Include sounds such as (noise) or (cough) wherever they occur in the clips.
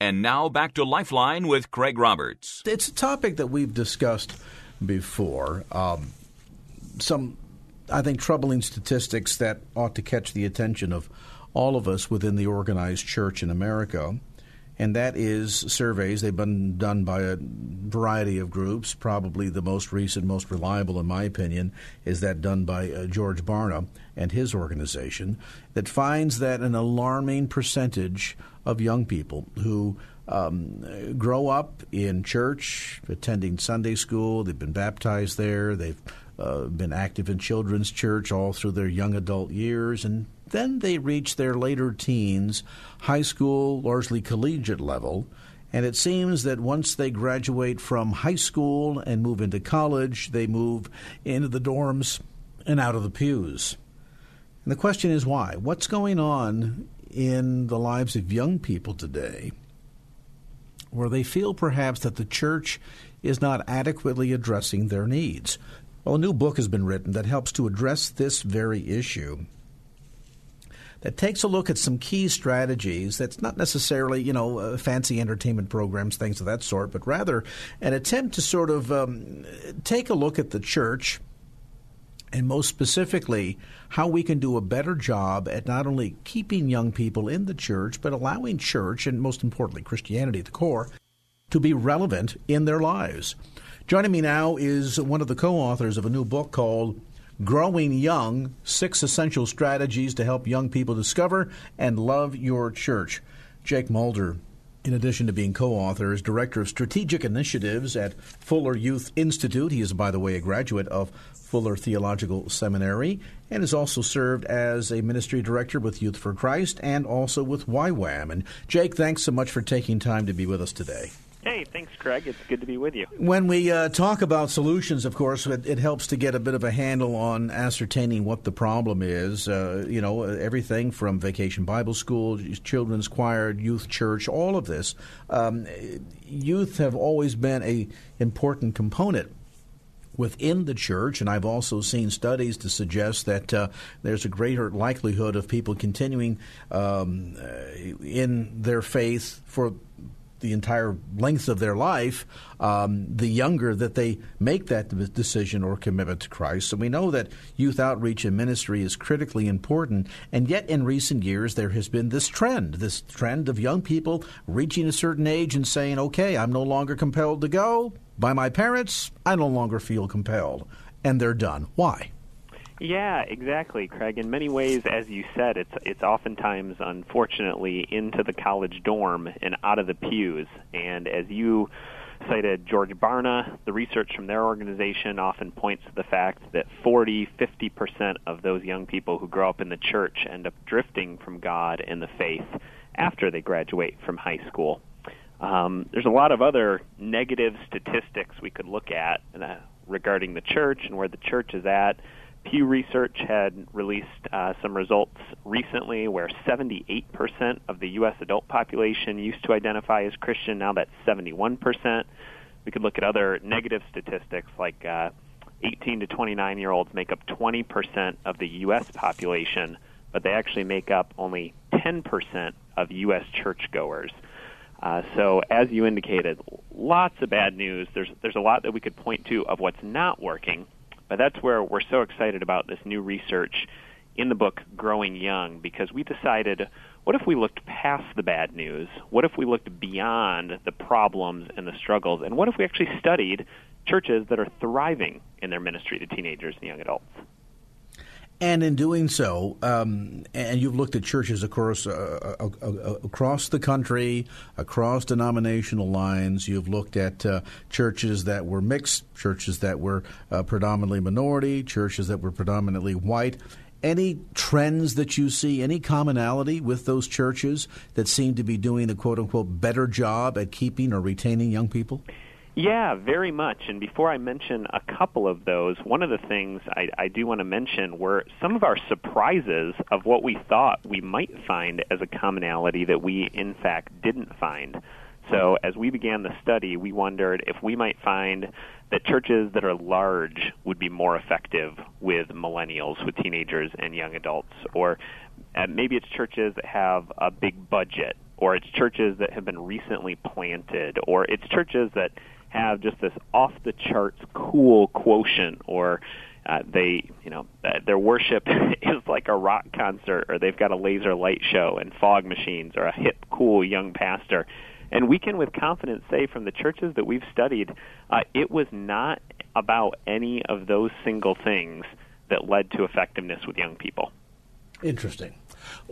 And now back to Lifeline with Craig Roberts. It's a topic that we've discussed before. Um, some, I think, troubling statistics that ought to catch the attention of all of us within the organized church in America. And that is surveys. They've been done by a variety of groups. Probably the most recent, most reliable, in my opinion, is that done by uh, George Barna and his organization, that finds that an alarming percentage of young people who um, grow up in church, attending Sunday school, they've been baptized there, they've uh, been active in children's church all through their young adult years, and then they reach their later teens, high school, largely collegiate level. And it seems that once they graduate from high school and move into college, they move into the dorms and out of the pews. And the question is why? What's going on in the lives of young people today where they feel perhaps that the church is not adequately addressing their needs? Well, a new book has been written that helps to address this very issue that takes a look at some key strategies that's not necessarily, you know, uh, fancy entertainment programs, things of that sort, but rather an attempt to sort of um, take a look at the church and most specifically, how we can do a better job at not only keeping young people in the church, but allowing church, and most importantly, Christianity at the core, to be relevant in their lives. Joining me now is one of the co authors of a new book called Growing Young Six Essential Strategies to Help Young People Discover and Love Your Church. Jake Mulder, in addition to being co author, Director of Strategic Initiatives at Fuller Youth Institute. He is, by the way, a graduate of Fuller Theological Seminary and has also served as a ministry director with Youth for Christ and also with YWAM. And Jake, thanks so much for taking time to be with us today. Hey, thanks, Craig. It's good to be with you. When we uh, talk about solutions, of course, it, it, helps to get a bit of a handle on ascertaining what the problem is. Uh, you know, everything from vacation Bible school, children's choir, youth church, all of this. Um, youth have always been a important component within the church, and I've also seen studies to suggest that uh, there's a greater likelihood of people continuing um, in their faith for the entire length of their life, um, the younger that they make that decision or commitment to Christ. So we know that youth outreach and ministry is critically important. And yet, in recent years, there has been this trend this trend of young people reaching a certain age and saying, okay, I'm no longer compelled to go by my parents. I no longer feel compelled. And they're done. Why? Yeah, exactly, Craig. In many ways, as you said, it's it's oftentimes, unfortunately, into the college dorm and out of the pews. And as you cited George Barna, the research from their organization often points to the fact that 40, 50% of those young people who grow up in the church end up drifting from God and the faith after they graduate from high school. Um, there's a lot of other negative statistics we could look at uh, regarding the church and where the church is at. Pew Research had released uh, some results recently where 78% of the U.S. adult population used to identify as Christian. Now that's 71%. We could look at other negative statistics like uh, 18 to 29 year olds make up 20% of the U.S. population, but they actually make up only 10% of U.S. churchgoers. Uh, so, as you indicated, lots of bad news. There's there's a lot that we could point to of what's not working. But that's where we're so excited about this new research in the book Growing Young because we decided what if we looked past the bad news? What if we looked beyond the problems and the struggles? And what if we actually studied churches that are thriving in their ministry to teenagers and young adults? And in doing so, um, and you've looked at churches, of course, uh, uh, uh, uh, across the country, across denominational lines. You've looked at churches that were mixed, churches that were predominantly minority, churches that were predominantly white. any trends that you see, any commonality with those churches that seem to be doing the quote unquote better job at keeping or retaining young people? Yeah, very much. And before I mention a couple of those, one of the things I, I do want to mention were some of our surprises of what we thought we might find as a commonality that we, in fact, didn't find. So, as we began the study, we wondered if we might find that churches that are large would be more effective with millennials, with teenagers and young adults, or uh, maybe it's churches that have a big budget, or it's churches that have been recently planted, or it's churches that have just this off the charts cool quotient or uh, they you know uh, their worship (laughs) is like a rock concert or they've got a laser light show and fog machines or a hip cool young pastor. And we can with confidence say from the churches that we've studied uh, it was not about any of those single things that led to effectiveness with young people. Interesting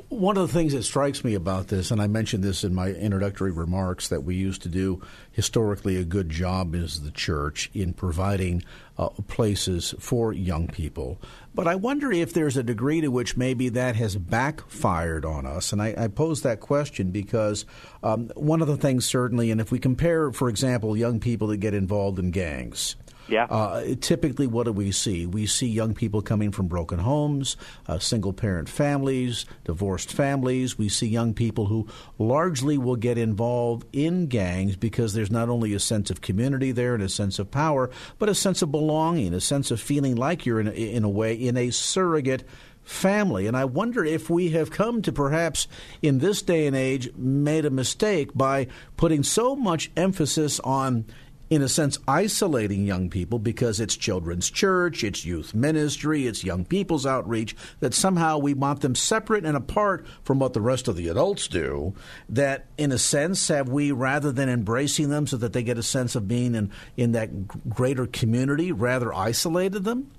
one of the things that strikes me about this, and I mentioned this in my introductory remarks, that we used to do historically a good job as the church in providing uh, places for young people. But I wonder if there's a degree to which maybe that has backfired on us. And I, I pose that question because um, one of the things, certainly, and if we compare, for example, young people that get involved in gangs, yeah. Uh, typically, what do we see? We see young people coming from broken homes, uh, single parent families, divorced families. We see young people who largely will get involved in gangs because there's not only a sense of community there and a sense of power, but a sense of belonging, a sense of feeling like you're in a, in a way in a surrogate family. And I wonder if we have come to perhaps in this day and age made a mistake by putting so much emphasis on in a sense, isolating young people because it's children's church, it's youth ministry, it's young people's outreach, that somehow we want them separate and apart from what the rest of the adults do. That, in a sense, have we, rather than embracing them so that they get a sense of being in, in that greater community, rather isolated them?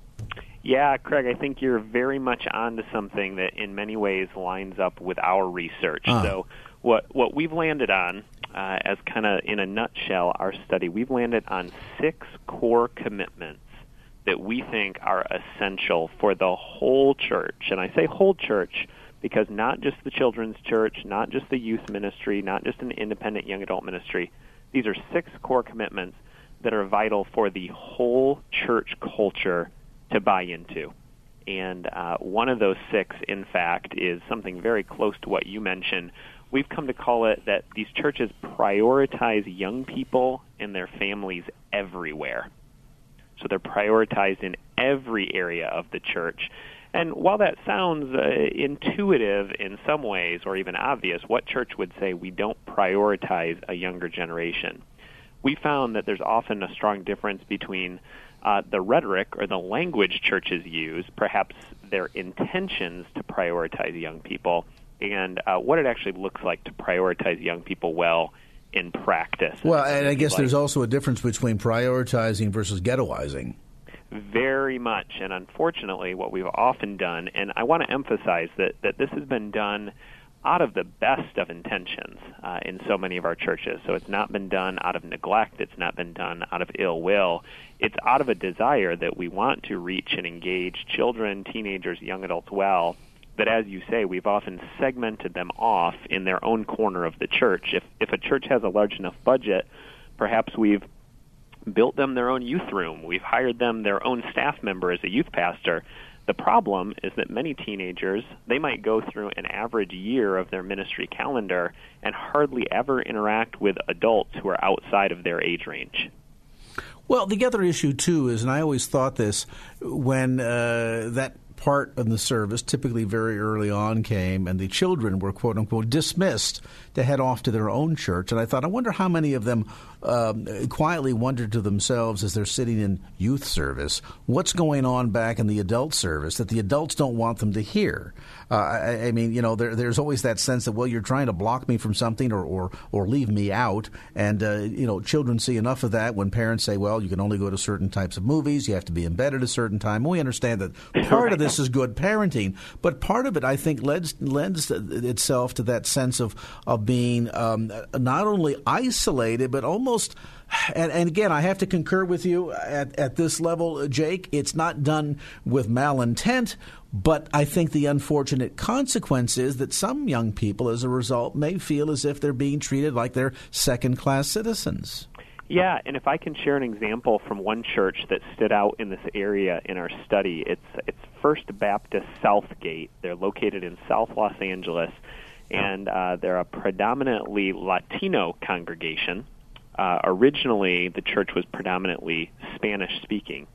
Yeah, Craig, I think you're very much onto something that in many ways lines up with our research. Uh. So, what, what we've landed on uh, as kind of in a nutshell, our study, we've landed on six core commitments that we think are essential for the whole church. And I say whole church because not just the children's church, not just the youth ministry, not just an independent young adult ministry. These are six core commitments that are vital for the whole church culture to buy into. And uh, one of those six, in fact, is something very close to what you mentioned, we've come to call it that these churches prioritize young people and their families everywhere. So they're prioritized in every area of the church. And while that sounds uh, intuitive in some ways or even obvious, what church would say we don't prioritize a younger generation? We found that there's often a strong difference between uh, the rhetoric or the language churches use, perhaps their intentions to prioritize young people, and uh, what it actually looks like to prioritize young people well in practice. Well, and I guess like. there's also a difference between prioritizing versus ghettoizing. Very much, and unfortunately, what we've often done, and I want to emphasize that, that this has been done out of the best of intentions uh, in so many of our churches. So it's not been done out of neglect, it's not been done out of ill will. It's out of a desire that we want to reach and engage children, teenagers, young adults well but as you say, we've often segmented them off in their own corner of the church. If if a church has a large enough budget, perhaps we've built them their own youth room. We've hired them their own staff member as a youth pastor. The problem is that many teenagers, they might go through an average year of their ministry calendar and hardly ever interact with adults who are outside of their age range. Well, the other issue too is, and I always thought this when uh, that part of the service, typically very early on, came, and the children were quote unquote dismissed to head off to their own church. And I thought, I wonder how many of them um, quietly wondered to themselves as they're sitting in youth service, what's going on back in the adult service that the adults don't want them to hear. Uh, I, I, mean, you know, there, there's always that sense that well, you're trying to block me from something or or, or leave me out, and uh, you know, children see enough of that when parents say, well, you can only go to certain types of movies, you have to be in bed at a certain time. we understand that (laughs) part of this is good parenting. But part of it, I think, lends, lends itself to that sense of of being um, not only isolated but almost. And, and, again, I have to concur with you at, at this level, Jake. It's not done with malintent, but I think the unfortunate consequence is that some young people, as a result, may feel as if they're being treated like they're second class citizens. Yeah, and if I can share an example from one church that stood out in this area in our study, it's it's First Baptist Southgate. They're located in South Los Angeles, and uh, they're a predominantly Latino congregation. Uh, originally, the church was predominantly Spanish speaking.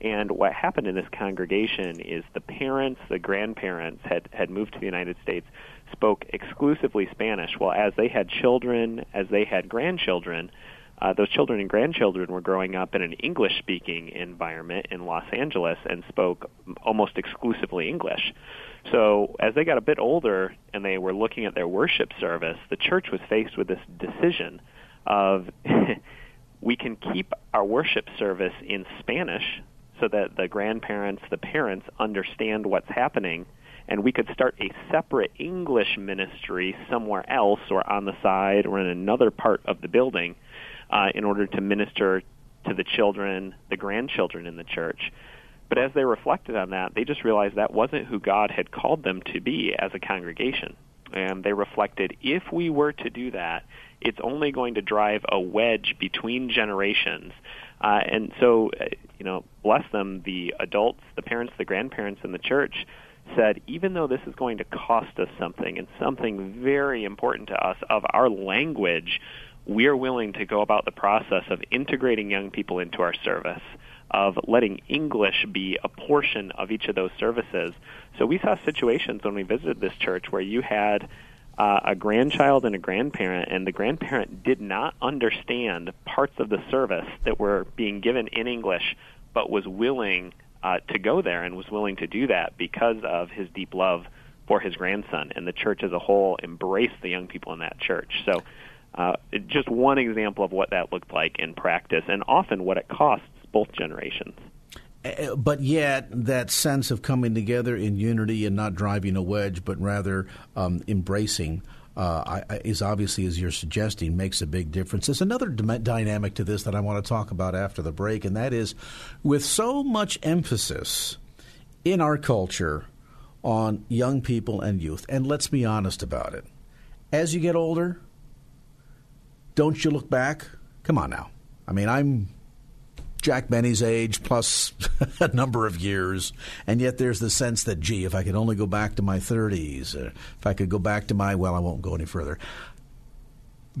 And what happened in this congregation is the parents, the grandparents had, had moved to the United States, spoke exclusively Spanish. Well, as they had children, as they had grandchildren, uh, those children and grandchildren were growing up in an English speaking environment in Los Angeles and spoke almost exclusively English. So, as they got a bit older and they were looking at their worship service, the church was faced with this decision of (laughs) we can keep our worship service in Spanish so that the grandparents, the parents understand what's happening, and we could start a separate English ministry somewhere else or on the side or in another part of the building uh, in order to minister to the children, the grandchildren in the church. But as they reflected on that, they just realized that wasn't who God had called them to be as a congregation. And they reflected if we were to do that, it's only going to drive a wedge between generations. Uh, and so, uh, you know, bless them, the adults, the parents, the grandparents in the church said, even though this is going to cost us something and something very important to us of our language, we are willing to go about the process of integrating young people into our service, of letting English be a portion of each of those services. So we saw situations when we visited this church where you had uh, a grandchild and a grandparent, and the grandparent did not understand parts of the service that were being given in English, but was willing uh, to go there and was willing to do that because of his deep love for his grandson. And the church as a whole embraced the young people in that church. So uh, just one example of what that looked like in practice, and often what it costs both generations. Uh, but yet, that sense of coming together in unity and not driving a wedge, but rather um, embracing. Uh, I, is obviously, as you're suggesting, makes a big difference. There's another d- dynamic to this that I want to talk about after the break, and that is with so much emphasis in our culture on young people and youth, and let's be honest about it. As you get older, don't you look back? Come on now. I mean, I'm Jack Benny's age plus (laughs) a number of years, and yet there's the sense that, gee, if I could only go back to my 30s, uh, if I could go back to my, well, I won't go any further.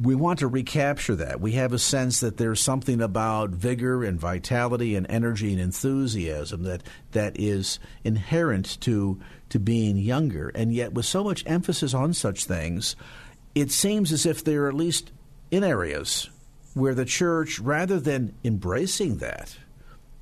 We want to recapture that. We have a sense that there's something about vigor and vitality and energy and enthusiasm that, that is inherent to, to being younger. And yet, with so much emphasis on such things, it seems as if they're at least in areas where the church, rather than embracing that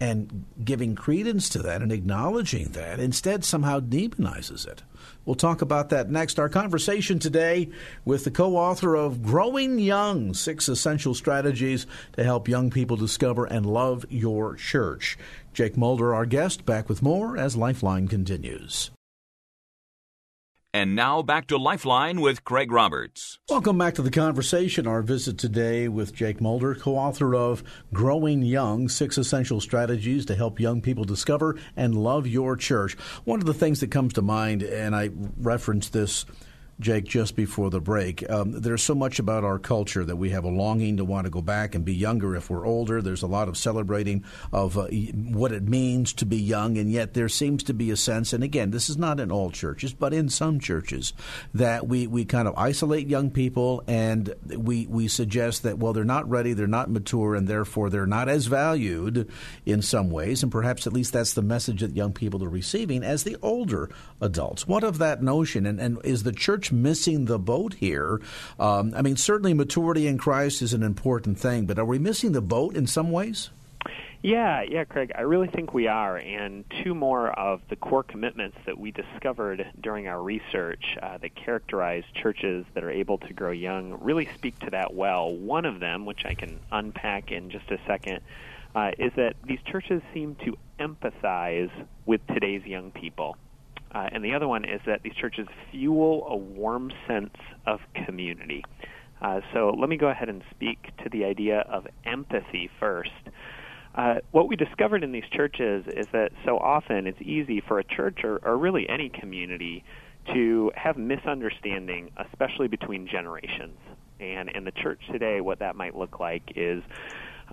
and giving credence to that and acknowledging that, instead somehow demonizes it. We'll talk about that next. Our conversation today with the co author of Growing Young Six Essential Strategies to Help Young People Discover and Love Your Church. Jake Mulder, our guest, back with more as Lifeline continues. And now back to Lifeline with Craig Roberts. Welcome back to the conversation. Our visit today with Jake Mulder, co author of Growing Young Six Essential Strategies to Help Young People Discover and Love Your Church. One of the things that comes to mind, and I referenced this Jake, just before the break. Um, there's so much about our culture that we have a longing to want to go back and be younger if we're older. There's a lot of celebrating of uh, what it means to be young, and yet there seems to be a sense, and again, this is not in all churches, but in some churches, that we, we kind of isolate young people and we, we suggest that, well, they're not ready, they're not mature, and therefore they're not as valued in some ways, and perhaps at least that's the message that young people are receiving as the older adults. What of that notion, and, and is the church missing the boat here. Um, I mean, certainly maturity in Christ is an important thing, but are we missing the boat in some ways? Yeah, yeah, Craig, I really think we are. And two more of the core commitments that we discovered during our research uh, that characterize churches that are able to grow young really speak to that well. One of them, which I can unpack in just a second, uh, is that these churches seem to empathize with today's young people. Uh, and the other one is that these churches fuel a warm sense of community. Uh, so let me go ahead and speak to the idea of empathy first. Uh, what we discovered in these churches is that so often it's easy for a church or, or really any community to have misunderstanding, especially between generations. And in the church today, what that might look like is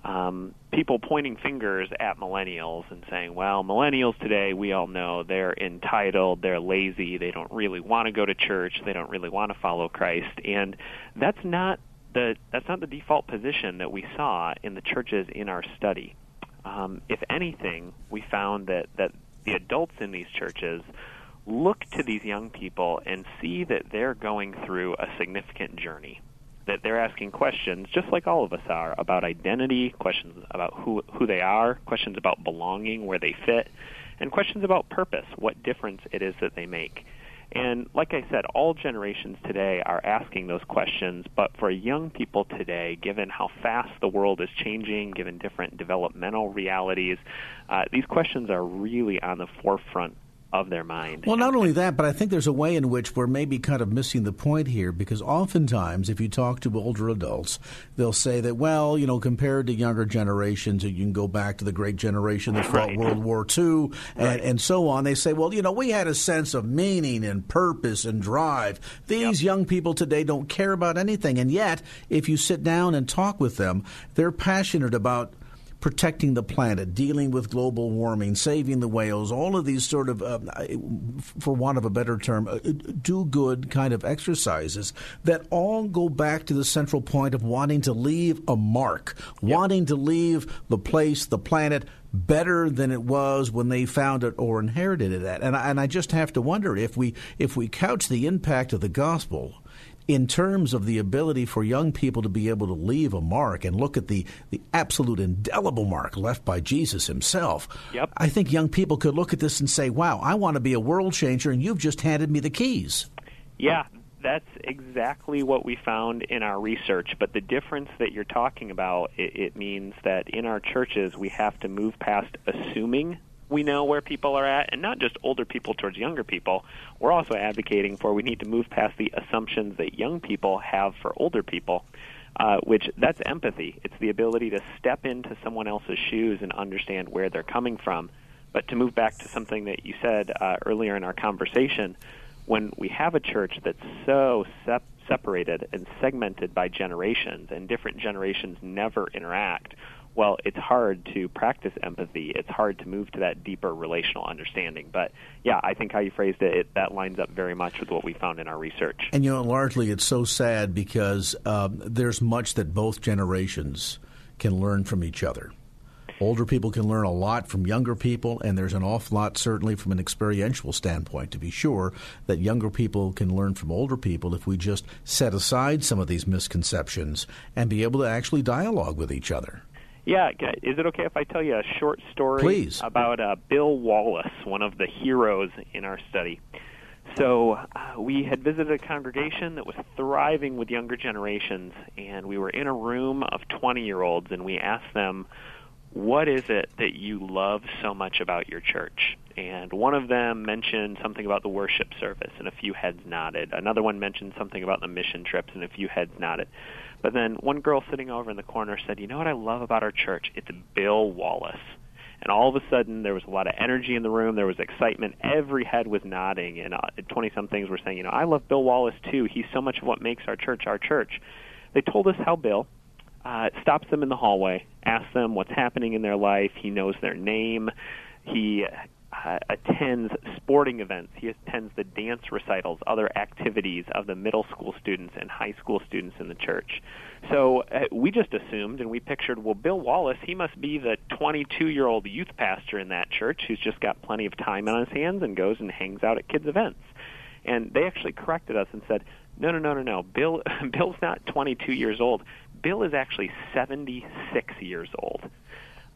um, people pointing fingers at millennials and saying, well, millennials today, we all know they're entitled, they're lazy, they don't really want to go to church, they don't really want to follow Christ. And that's not the, that's not the default position that we saw in the churches in our study. Um, if anything, we found that, that the adults in these churches look to these young people and see that they're going through a significant journey that they're asking questions, just like all of us are, about identity, questions about who who they are, questions about belonging, where they fit, and questions about purpose, what difference it is that they make. And like I said, all generations today are asking those questions, but for young people today, given how fast the world is changing, given different developmental realities, uh, these questions are really on the forefront of their mind. Well, not only that, but I think there's a way in which we're maybe kind of missing the point here because oftentimes, if you talk to older adults, they'll say that, well, you know, compared to younger generations, you can go back to the great generation that fought right. World War II and, right. and so on. They say, well, you know, we had a sense of meaning and purpose and drive. These yep. young people today don't care about anything. And yet, if you sit down and talk with them, they're passionate about protecting the planet, dealing with global warming, saving the whales, all of these sort of, uh, for want of a better term, uh, do good kind of exercises that all go back to the central point of wanting to leave a mark, yep. wanting to leave the place, the planet, better than it was when they found it or inherited it. And I, and I just have to wonder if we if we couch the impact of the gospel in terms of the ability for young people to be able to leave a mark and look at the, the absolute indelible mark left by Jesus himself, yep. I think young people could look at this and say, wow, I want to be a world changer, and you've just handed me the keys. Yeah, that's exactly what we found in our research. But the difference that you're talking about, it, it means that in our churches, we have to move past assuming we know where people are at, and not just older people towards younger people. We're also advocating for we need to move past the assumptions that young people have for older people, uh, which that's empathy. It's the ability to step into someone else's shoes and understand where they're coming from. But to move back to something that you said uh, earlier in our conversation, when we have a church that's so sep- separated and segmented by generations, and different generations never interact, well, it's hard to practice empathy. It's hard to move to that deeper relational understanding. But yeah, I think how you phrased it, it that lines up very much with what we found in our research. And you know, largely it's so sad because um, there's much that both generations can learn from each other. Older people can learn a lot from younger people, and there's an awful lot, certainly from an experiential standpoint, to be sure, that younger people can learn from older people if we just set aside some of these misconceptions and be able to actually dialogue with each other. Yeah, is it okay if I tell you a short story Please. about uh, Bill Wallace, one of the heroes in our study? So uh, we had visited a congregation that was thriving with younger generations, and we were in a room of 20-year-olds, and we asked them, "What is it that you love so much about your church?" And one of them mentioned something about the worship service, and a few heads nodded. Another one mentioned something about the mission trips, and a few heads nodded. But then one girl sitting over in the corner said, "You know what I love about our church? It's Bill Wallace." And all of a sudden, there was a lot of energy in the room. There was excitement. Every head was nodding, and twenty-somethings were saying, "You know, I love Bill Wallace too. He's so much of what makes our church our church." They told us how Bill uh, stops them in the hallway, asks them what's happening in their life. He knows their name. He uh, attends sporting events. He attends the dance recitals, other activities of the middle school students and high school students in the church. So uh, we just assumed and we pictured, well, Bill Wallace, he must be the 22 year old youth pastor in that church who's just got plenty of time on his hands and goes and hangs out at kids' events. And they actually corrected us and said, no, no, no, no, no. Bill, (laughs) Bill's not 22 years old. Bill is actually 76 years old.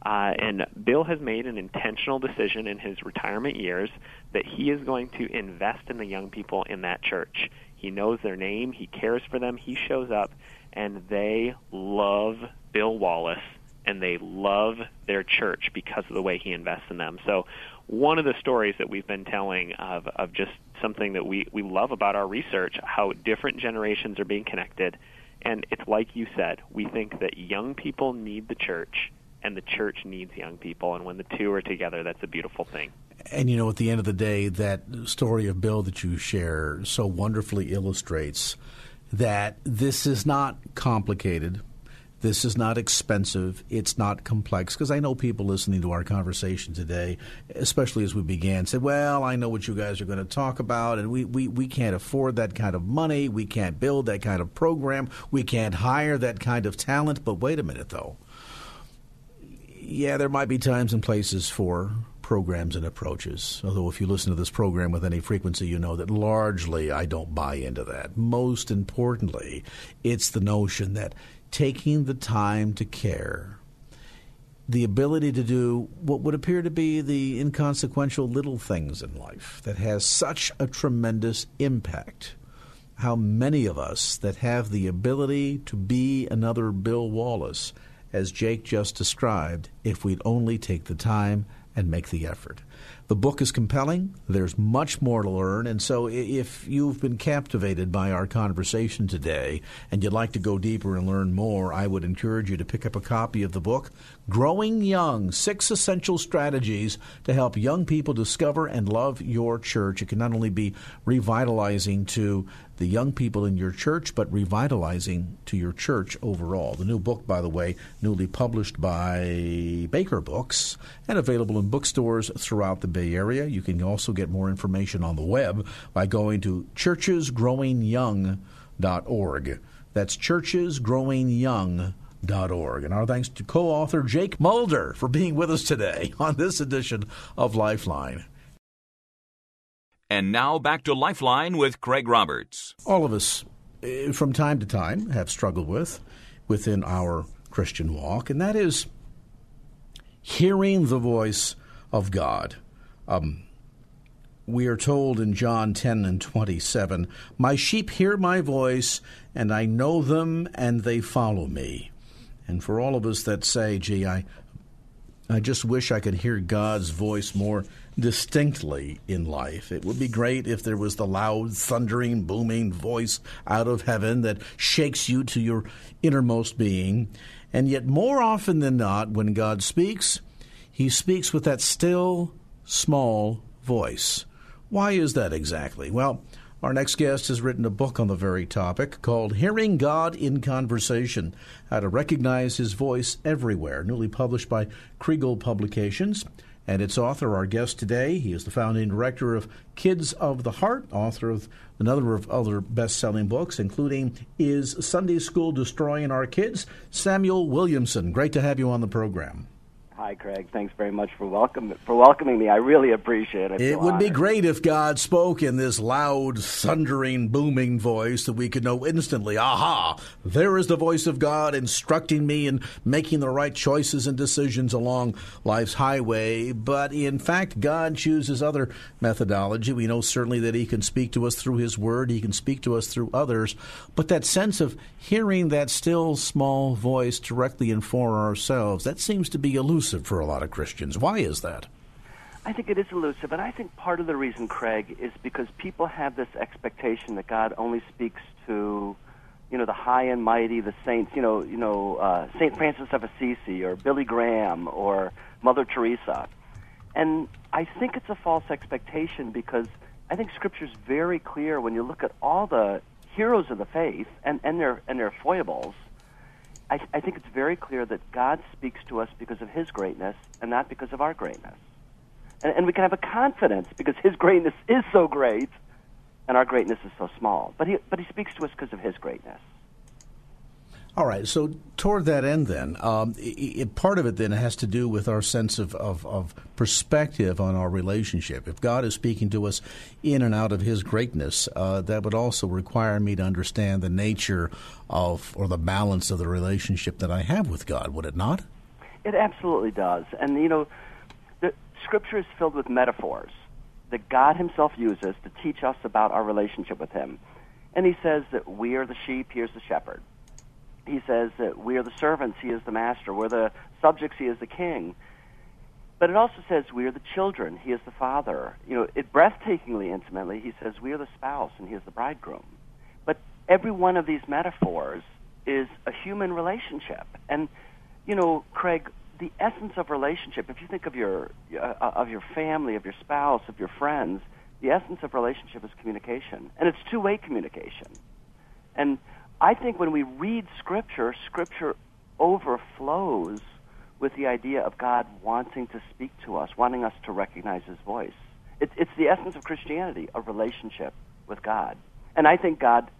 Uh, and Bill has made an intentional decision in his retirement years that he is going to invest in the young people in that church. He knows their name, he cares for them, he shows up, and they love Bill Wallace and they love their church because of the way he invests in them. So, one of the stories that we've been telling of, of just something that we, we love about our research, how different generations are being connected. And it's like you said, we think that young people need the church and the church needs young people. And when the two are together, that's a beautiful thing. And you know, at the end of the day, that story of Bill that you share so wonderfully illustrates that this is not complicated. This is not expensive. It's not complex. Because I know people listening to our conversation today, especially as we began, said, Well, I know what you guys are going to talk about, and we, we, we can't afford that kind of money. We can't build that kind of program. We can't hire that kind of talent. But wait a minute, though. Yeah, there might be times and places for programs and approaches. Although, if you listen to this program with any frequency, you know that largely I don't buy into that. Most importantly, it's the notion that taking the time to care, the ability to do what would appear to be the inconsequential little things in life that has such a tremendous impact. How many of us that have the ability to be another Bill Wallace, as Jake just described, if we'd only take the time and make the effort. The book is compelling. There's much more to learn. And so, if you've been captivated by our conversation today and you'd like to go deeper and learn more, I would encourage you to pick up a copy of the book, Growing Young Six Essential Strategies to Help Young People Discover and Love Your Church. It can not only be revitalizing to the young people in your church, but revitalizing to your church overall. The new book, by the way, newly published by Baker Books and available in bookstores throughout the Bay Area. You can also get more information on the web by going to churchesgrowingyoung.org. That's churchesgrowingyoung.org. And our thanks to co author Jake Mulder for being with us today on this edition of Lifeline. And now back to Lifeline with Craig Roberts. All of us, eh, from time to time, have struggled with within our Christian walk, and that is hearing the voice of God. Um, we are told in John 10 and 27, My sheep hear my voice, and I know them, and they follow me. And for all of us that say, gee, I, I just wish I could hear God's voice more distinctly in life. It would be great if there was the loud, thundering, booming voice out of heaven that shakes you to your innermost being. And yet, more often than not, when God speaks, he speaks with that still, small voice. Why is that exactly? Well, our next guest has written a book on the very topic called Hearing God in Conversation How to Recognize His Voice Everywhere, newly published by Kregel Publications and its author, our guest today. He is the founding director of Kids of the Heart, author of another of other best selling books, including Is Sunday School Destroying Our Kids? Samuel Williamson. Great to have you on the program. Hi, Craig. Thanks very much for welcome for welcoming me. I really appreciate it. It would be great if God spoke in this loud, thundering, booming voice that we could know instantly. Aha! There is the voice of God instructing me and making the right choices and decisions along life's highway. But in fact, God chooses other methodology. We know certainly that He can speak to us through His Word. He can speak to us through others. But that sense of hearing that still small voice directly inform ourselves that seems to be elusive elusive for a lot of Christians. Why is that? I think it is elusive, and I think part of the reason, Craig, is because people have this expectation that God only speaks to, you know, the high and mighty, the saints, you know, you know, uh, Saint Francis of Assisi or Billy Graham or Mother Teresa, and I think it's a false expectation because I think Scripture is very clear when you look at all the heroes of the faith and, and their and their foibles I, I think it's very clear that God speaks to us because of His greatness and not because of our greatness. And, and we can have a confidence because His greatness is so great and our greatness is so small. But He, but he speaks to us because of His greatness. All right. So toward that end, then, um, it, part of it then has to do with our sense of, of, of, perspective on our relationship. If God is speaking to us in and out of His greatness, uh, that would also require me to understand the nature of or the balance of the relationship that I have with God. Would it not? It absolutely does. And you know, the Scripture is filled with metaphors that God Himself uses to teach us about our relationship with Him. And He says that we are the sheep; He is the shepherd he says that we are the servants, he is the master. We're the subjects, he is the king. But it also says we are the children, he is the father. You know, it breathtakingly intimately, he says we are the spouse and he is the bridegroom. But every one of these metaphors is a human relationship. And, you know, Craig, the essence of relationship, if you think of your, uh, of your family, of your spouse, of your friends, the essence of relationship is communication. And it's two way communication. And I think when we read Scripture, Scripture overflows with the idea of God wanting to speak to us, wanting us to recognize His voice. It, it's the essence of Christianity, a relationship with God. And I think God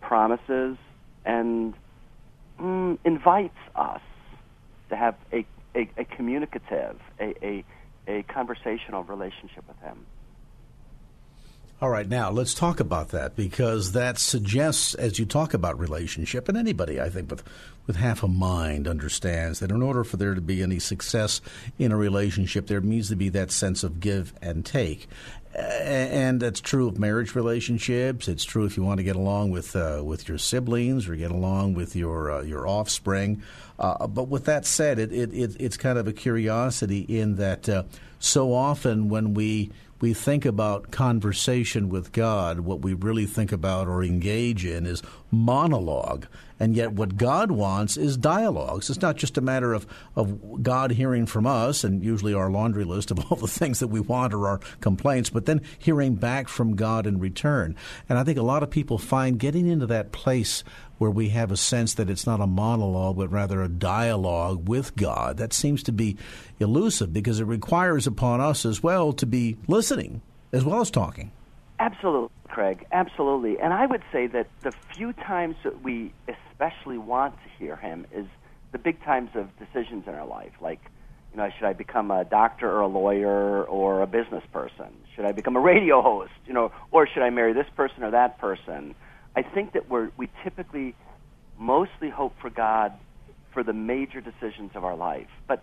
promises and mm, invites us to have a, a, a communicative, a, a, a conversational relationship with Him. All right, now let's talk about that because that suggests, as you talk about relationship, and anybody I think with with half a mind understands that in order for there to be any success in a relationship, there needs to be that sense of give and take. And that's true of marriage relationships. It's true if you want to get along with uh, with your siblings or get along with your uh, your offspring. Uh, but with that said, it, it, it, it's kind of a curiosity in that uh, so often when we we think about conversation with God, what we really think about or engage in is monologue. And yet, what God wants is dialogues. It's not just a matter of, of God hearing from us, and usually our laundry list of (laughs) all the things that we want or our complaints, but then hearing back from God in return. And I think a lot of people find getting into that place where we have a sense that it's not a monologue, but rather a dialogue with God. That seems to be elusive because it requires upon us as well to be listening as well as talking. Absolutely, Craig. Absolutely. And I would say that the few times that we especially want to hear Him is the big times of decisions in our life, like you know, should I become a doctor or a lawyer or a business person? Should I become a radio host? You know, or should I marry this person or that person? I think that we're, we typically mostly hope for God for the major decisions of our life. But,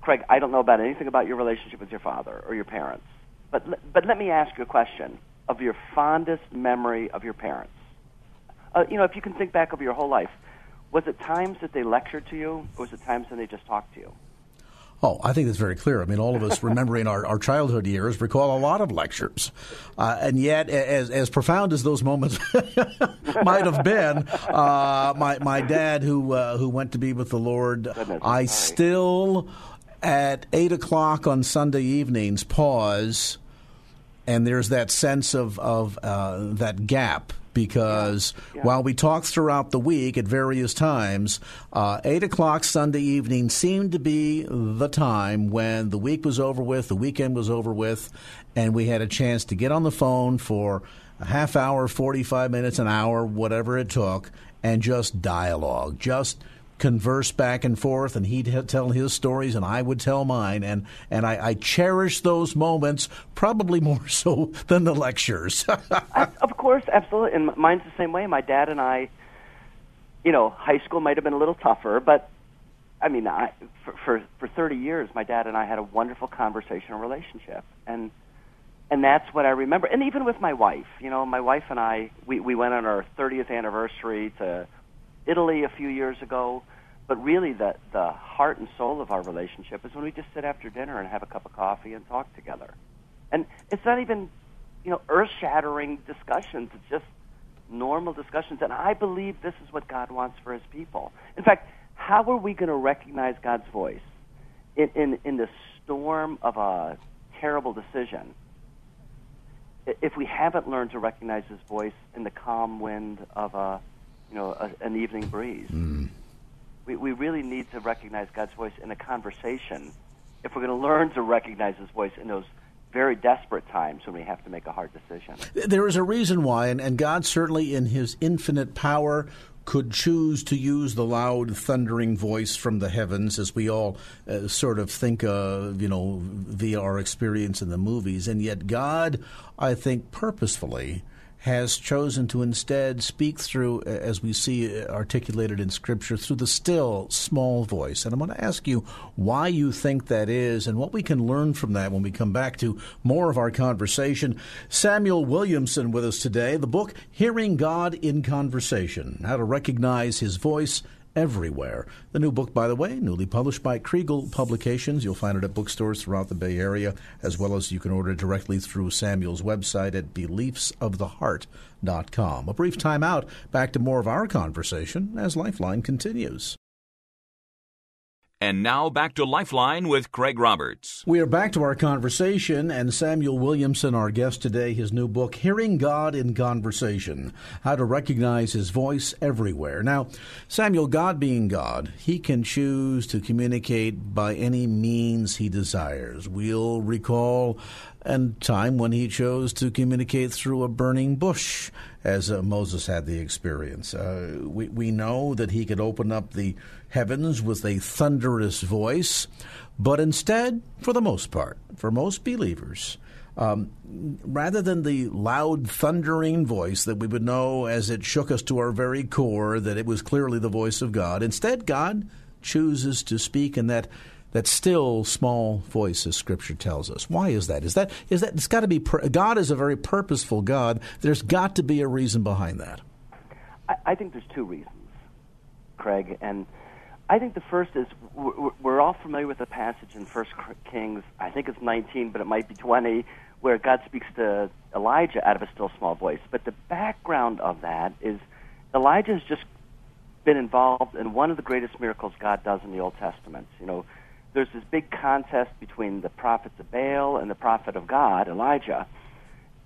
Craig, I don't know about anything about your relationship with your father or your parents. But, but let me ask you a question of your fondest memory of your parents. Uh, you know, if you can think back over your whole life, was it times that they lectured to you, or was it times when they just talked to you? Oh, I think that's very clear. I mean, all of us remembering our, our childhood years recall a lot of lectures. Uh, and yet, as, as profound as those moments (laughs) might have been, uh, my, my dad, who, uh, who went to be with the Lord, I still, at 8 o'clock on Sunday evenings, pause, and there's that sense of, of uh, that gap because Yeah. while we talked throughout the week at various times, uh, 8 o'clock Sunday evening seemed to be the time when the week was over with, the weekend was over with, and we had a chance to get on the phone for a half hour, 45 minutes, an hour, whatever it took, and just dialogue, just converse back and forth, and he'd tell his stories, and I would tell mine, and and I, I cherish those moments probably (laughs) more so than the lectures. (laughs) Of course, absolutely. And mine's the same way. My dad and I, you know, high school might have been a little tougher, but I mean, I, for, for for 30 years, my dad and I had a wonderful conversational relationship, and and that's what I remember. And even with my wife, you know, my wife and I, we we went on our 30th anniversary to Italy a few years ago. But really, the the heart and soul of our relationship is when we just sit after dinner and have a cup of coffee and talk together. And it's not even, you know, earth-shattering discussions. It's just normal discussions. And I believe this is what God wants for His people. In fact, how are we going to recognize God's voice in in, in the storm of a terrible decision? If we haven't learned to recognize His voice in the calm wind of a, you know, a, an evening breeze, we we really need to recognize God's voice in a conversation. If we're going to learn to recognize His voice in those very desperate times when we have to make a hard decision. There is a reason why, and, and God certainly, in His infinite power, could choose to use the loud, thundering voice from the heavens, as we all uh, sort of think of, you know, via our experience in the movies. And yet, God, I think, purposefully has chosen to instead speak through, as we see articulated in Scripture, through the still small voice. And I'm going to ask you why you think that is and what we can learn from that when we come back to more of our conversation. Samuel Williamson with us today. The book, Hearing God in Conversation How to Recognize His Voice everywhere. The new book, by the way, newly published by Kregel Publications. You'll find it at bookstores throughout the Bay Area, as well as you can order directly through Samuel's website at beliefsoftheheart.com. A brief time out. Back to more of our conversation as Lifeline continues. And now back to Lifeline with Craig Roberts. We are back to our conversation, and Samuel Williamson, our guest today, his new book, Hearing God in Conversation How to Recognize His Voice Everywhere. Now, Samuel, God being God, he can choose to communicate by any means he desires. We'll recall a time when he chose to communicate through a burning bush, as uh, Moses had the experience. Uh, we, we know that he could open up the heavens with a thunderous voice, but instead, for the most part, for most believers, um, rather than the loud, thundering voice that we would know as it shook us to our very core that it was clearly the voice of God, instead, God chooses to speak in that that still small voice, as Scripture tells us. Why is that? Is that is that it's got to be God is a very purposeful God. There's got to be a reason behind that. I, I think there's two reasons, Craig, and I think the first is we're all familiar with the passage in First Kings. I think it's 19, but it might be 20, where God speaks to Elijah out of a still small voice. But the background of that is Elijah has just been involved in one of the greatest miracles God does in the Old Testament. You know, there's this big contest between the prophets of Baal and the prophet of God, Elijah.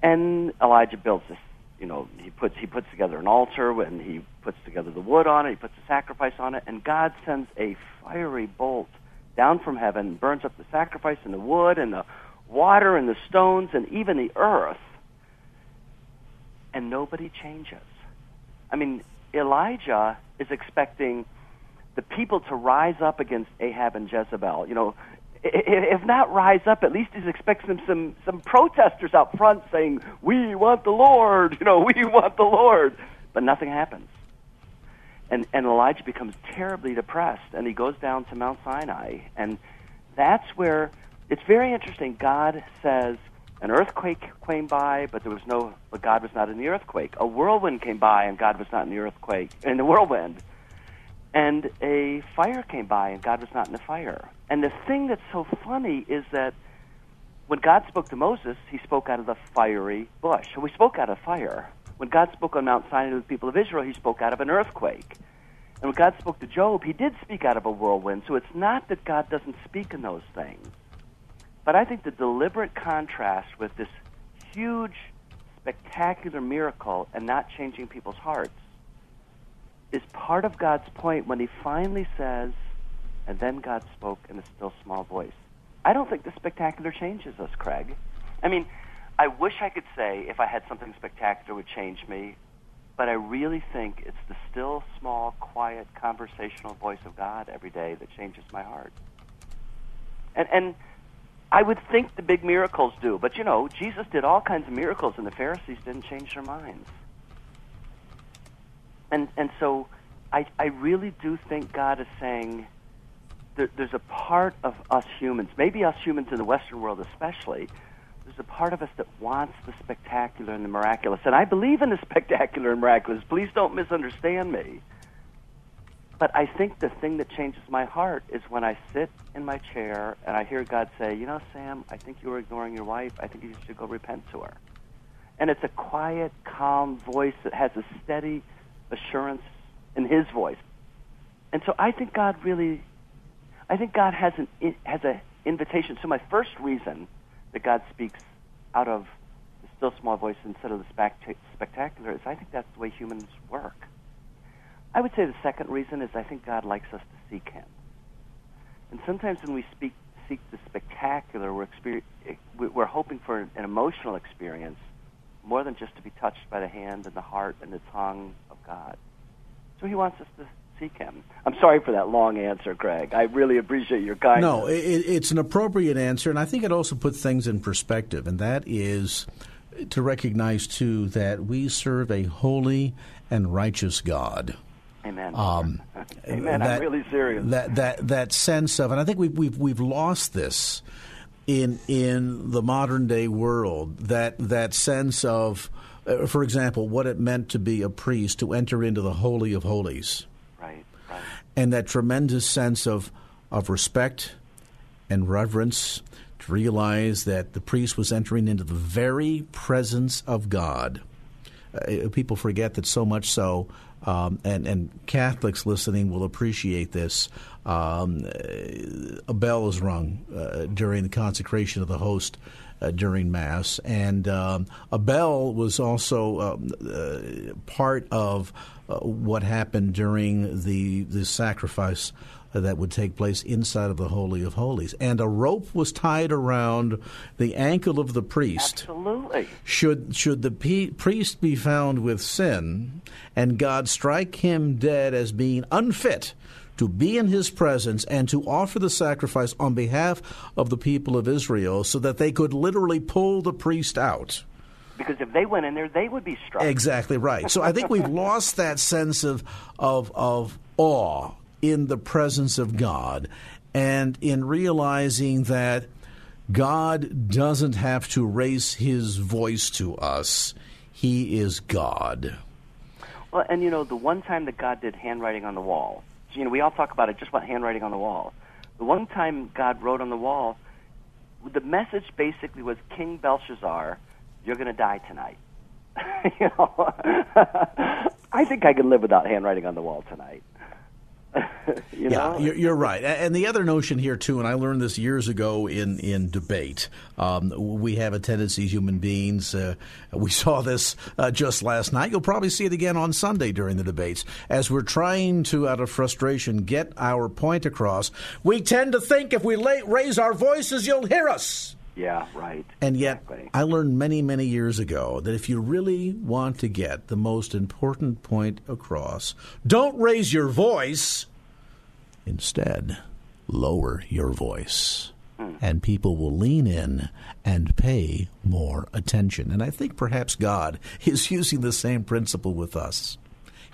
And Elijah builds this, you know, he puts he puts together an altar and he puts together the wood on it, he puts a sacrifice on it, and God sends a fiery bolt down from heaven, burns up the sacrifice and the wood and the water and the stones and even the earth. And nobody changes. I mean, Elijah is expecting the people to rise up against Ahab and Jezebel. You know, if not rise up, at least he's expecting some some some protesters out front saying, "We want the Lord," you know, (laughs) "We want the Lord," but nothing happens. And and Elijah becomes terribly depressed, and he goes down to Mount Sinai, and that's where it's very interesting. God says an earthquake came by, but there was no, but God was not in the earthquake. A whirlwind came by, and God was not in the earthquake, in the whirlwind and a fire came by, and God was not in the fire. And the thing that's so funny is that when God spoke to Moses, he spoke out of the fiery bush. So he spoke out of fire. When God spoke on Mount Sinai to the people of Israel, he spoke out of an earthquake. And when God spoke to Job, he did speak out of a whirlwind. So it's not that God doesn't speak in those things. But I think the deliberate contrast with this huge, spectacular miracle and not changing people's hearts is part of God's point when he finally says, and then God spoke in a still small voice. I don't think the spectacular changes us, Craig. I mean, I wish I could say if I had something spectacular would change me, but I really think it's the still, small, quiet, conversational voice of God every day that changes my heart. And and I would think the big miracles do, but you know, Jesus did all kinds of miracles and the Pharisees didn't change their minds and and so I I really do think God is saying there, there's a part of us humans, maybe us humans in the Western world especially. There's a part of us that wants the spectacular and the miraculous, and I believe in the (laughs) spectacular and miraculous. Please don't misunderstand me. But I think the thing that changes my heart is when I sit in my chair and I hear God say, "You know, Sam, I think you were ignoring your wife. I think you should go repent to her." And it's a quiet, calm voice that has a steady assurance in His voice. And so I think God really, I think God has an has an invitation. So my first reason that God speaks out of the still small voice instead of the spectacular is I think that's the way humans work. I would say the second reason is I think God likes us to seek Him. And sometimes when we speak, seek the spectacular, we're, we're hoping for an emotional experience more than just to be touched by the hand and the heart and the tongue of God. So he wants us to seek him. I'm sorry for that long answer, Craig. I really appreciate your kindness. No, it, it's an appropriate answer, and I think it also puts things in perspective, and that is to recognize, too, that we serve a holy and righteous God. Amen. Um, (laughs) Amen. That, I'm really serious. That that that sense of, and I think we've we've we've lost this in in the modern day world. That that sense of, uh, for example, what it meant to be a priest to enter into the holy of holies. And that tremendous sense of of respect and reverence to realize that the priest was entering into the very presence of God. Uh, people forget that so much so, um, and, and Catholics listening will appreciate this. Um, a bell is rung uh, during the consecration of the host uh, during Mass, and um, a bell was also um, uh, part of uh, what happened during the the sacrifice that would take place inside of the Holy of Holies. And a rope was tied around the ankle of the priest. Absolutely. Should, should the pe- priest be found with sin and God strike him dead as being unfit to be in his presence and to offer the sacrifice on behalf of the people of Israel so that they could literally pull the priest out because if they went in there, they would be struck. Exactly right. So I think we've (laughs) lost that sense of of of awe in the presence of God and in realizing that God doesn't have to raise his voice to us. He is God. Well, and you know, the one time that God did handwriting on the wall, you know, we all talk about it just about handwriting on the wall. The one time God wrote on the wall, the message basically was King Belshazzar, you're going to die tonight. (laughs) you know, (laughs) I think I can live without handwriting on the wall tonight. (laughs) you yeah, you're, you're, right. And the other notion here too, and I learned this years ago in in debate. Um, we have a tendency, human beings. Uh, we saw this uh, just last night. You'll probably see it again on Sunday during the debates as we're trying to, out of frustration, get our point across. We tend to think if we la- raise our voices, you'll hear us. Yeah, right. And yet, exactly. I learned many, many years ago that if you really want to get the most important point across, don't raise your voice. Instead, lower your voice. Hmm. And people will lean in and pay more attention. And I think perhaps God is (laughs) using the same principle with us.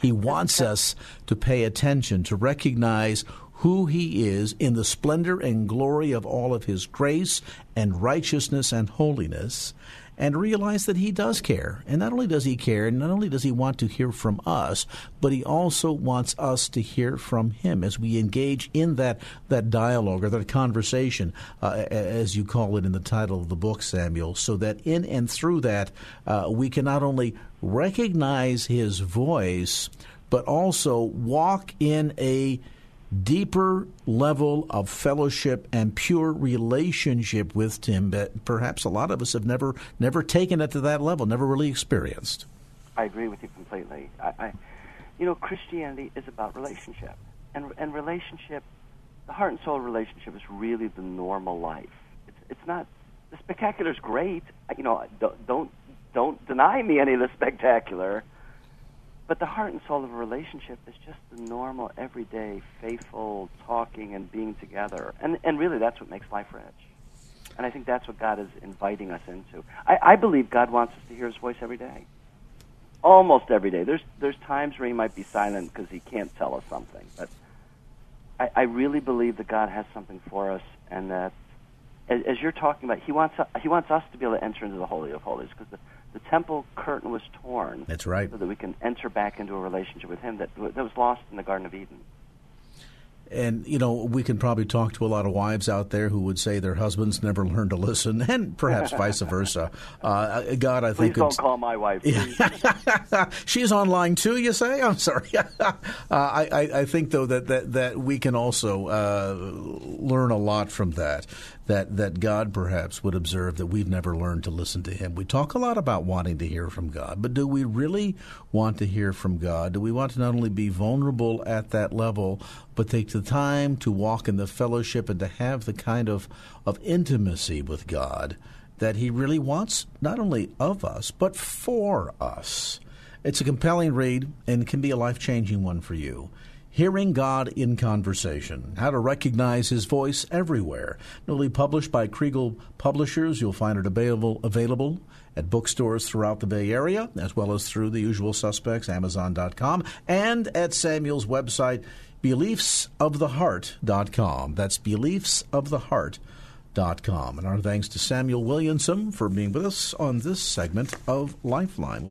He wants us to pay attention, to recognize who he is in the splendor and glory of all of his grace and righteousness and holiness, and realize that he does care. And not only does he care, and not only does he want to hear from us, but he also wants us to hear from him as we engage in that, that dialogue or that conversation, uh, as you call it in the title of the book, Samuel, so that in and through that, uh, we can not only recognize his voice, but also walk in a deeper level of fellowship and pure relationship with Him that perhaps a lot of us have never never taken it to that level, never really experienced. I agree with you completely. I, I you know, Christianity is about relationship, and and relationship, the heart and soul relationship is really the normal life. It's it's not the spectacular is great. You know, don't, don't deny me any of the spectacular but the heart and soul of a relationship is just the normal, everyday, faithful talking and being together. And, and really, that's what makes life rich. And I think that's what God is inviting us into. I, I believe God wants us to hear His voice every day. Almost every day. There's, there's times where He might be silent because He can't tell us something. But I, I really believe that God has something for us and that as, as you're talking about, he wants he wants us to be able to enter into the holy of holies because the, the temple curtain was torn. That's right. So that we can enter back into a relationship with him that that was lost in the Garden of Eden. And, you know, we can probably talk to a lot of wives out there who would say their husbands never learned to listen, (laughs) and perhaps vice versa. Uh, God, I think. Please don't call my wife. (laughs) She's online too, you say? I'm sorry. (laughs) uh, I, I, think, though, that, that, that we can also uh, learn a lot from that that that God perhaps would observe that we've never learned to listen to Him. We talk a lot about wanting to hear from God, but do we really want to hear from God? Do we want to not only be vulnerable at that level, but take the time to walk in the fellowship and to have the kind of of intimacy with God that He really wants, not only of us but for us? It's a compelling read and can be a life changing one for you. Hearing God in Conversation How to Recognize His Voice Everywhere. Newly published by Kregel Publishers. You'll find it available, available at bookstores throughout the Bay Area, as well as through the usual suspects, Amazon.com, and at Samuel's website, beliefsoftheheart.com. That's beliefsoftheheart.com. And our thanks to Samuel Williamson for being with us on this segment of Lifeline.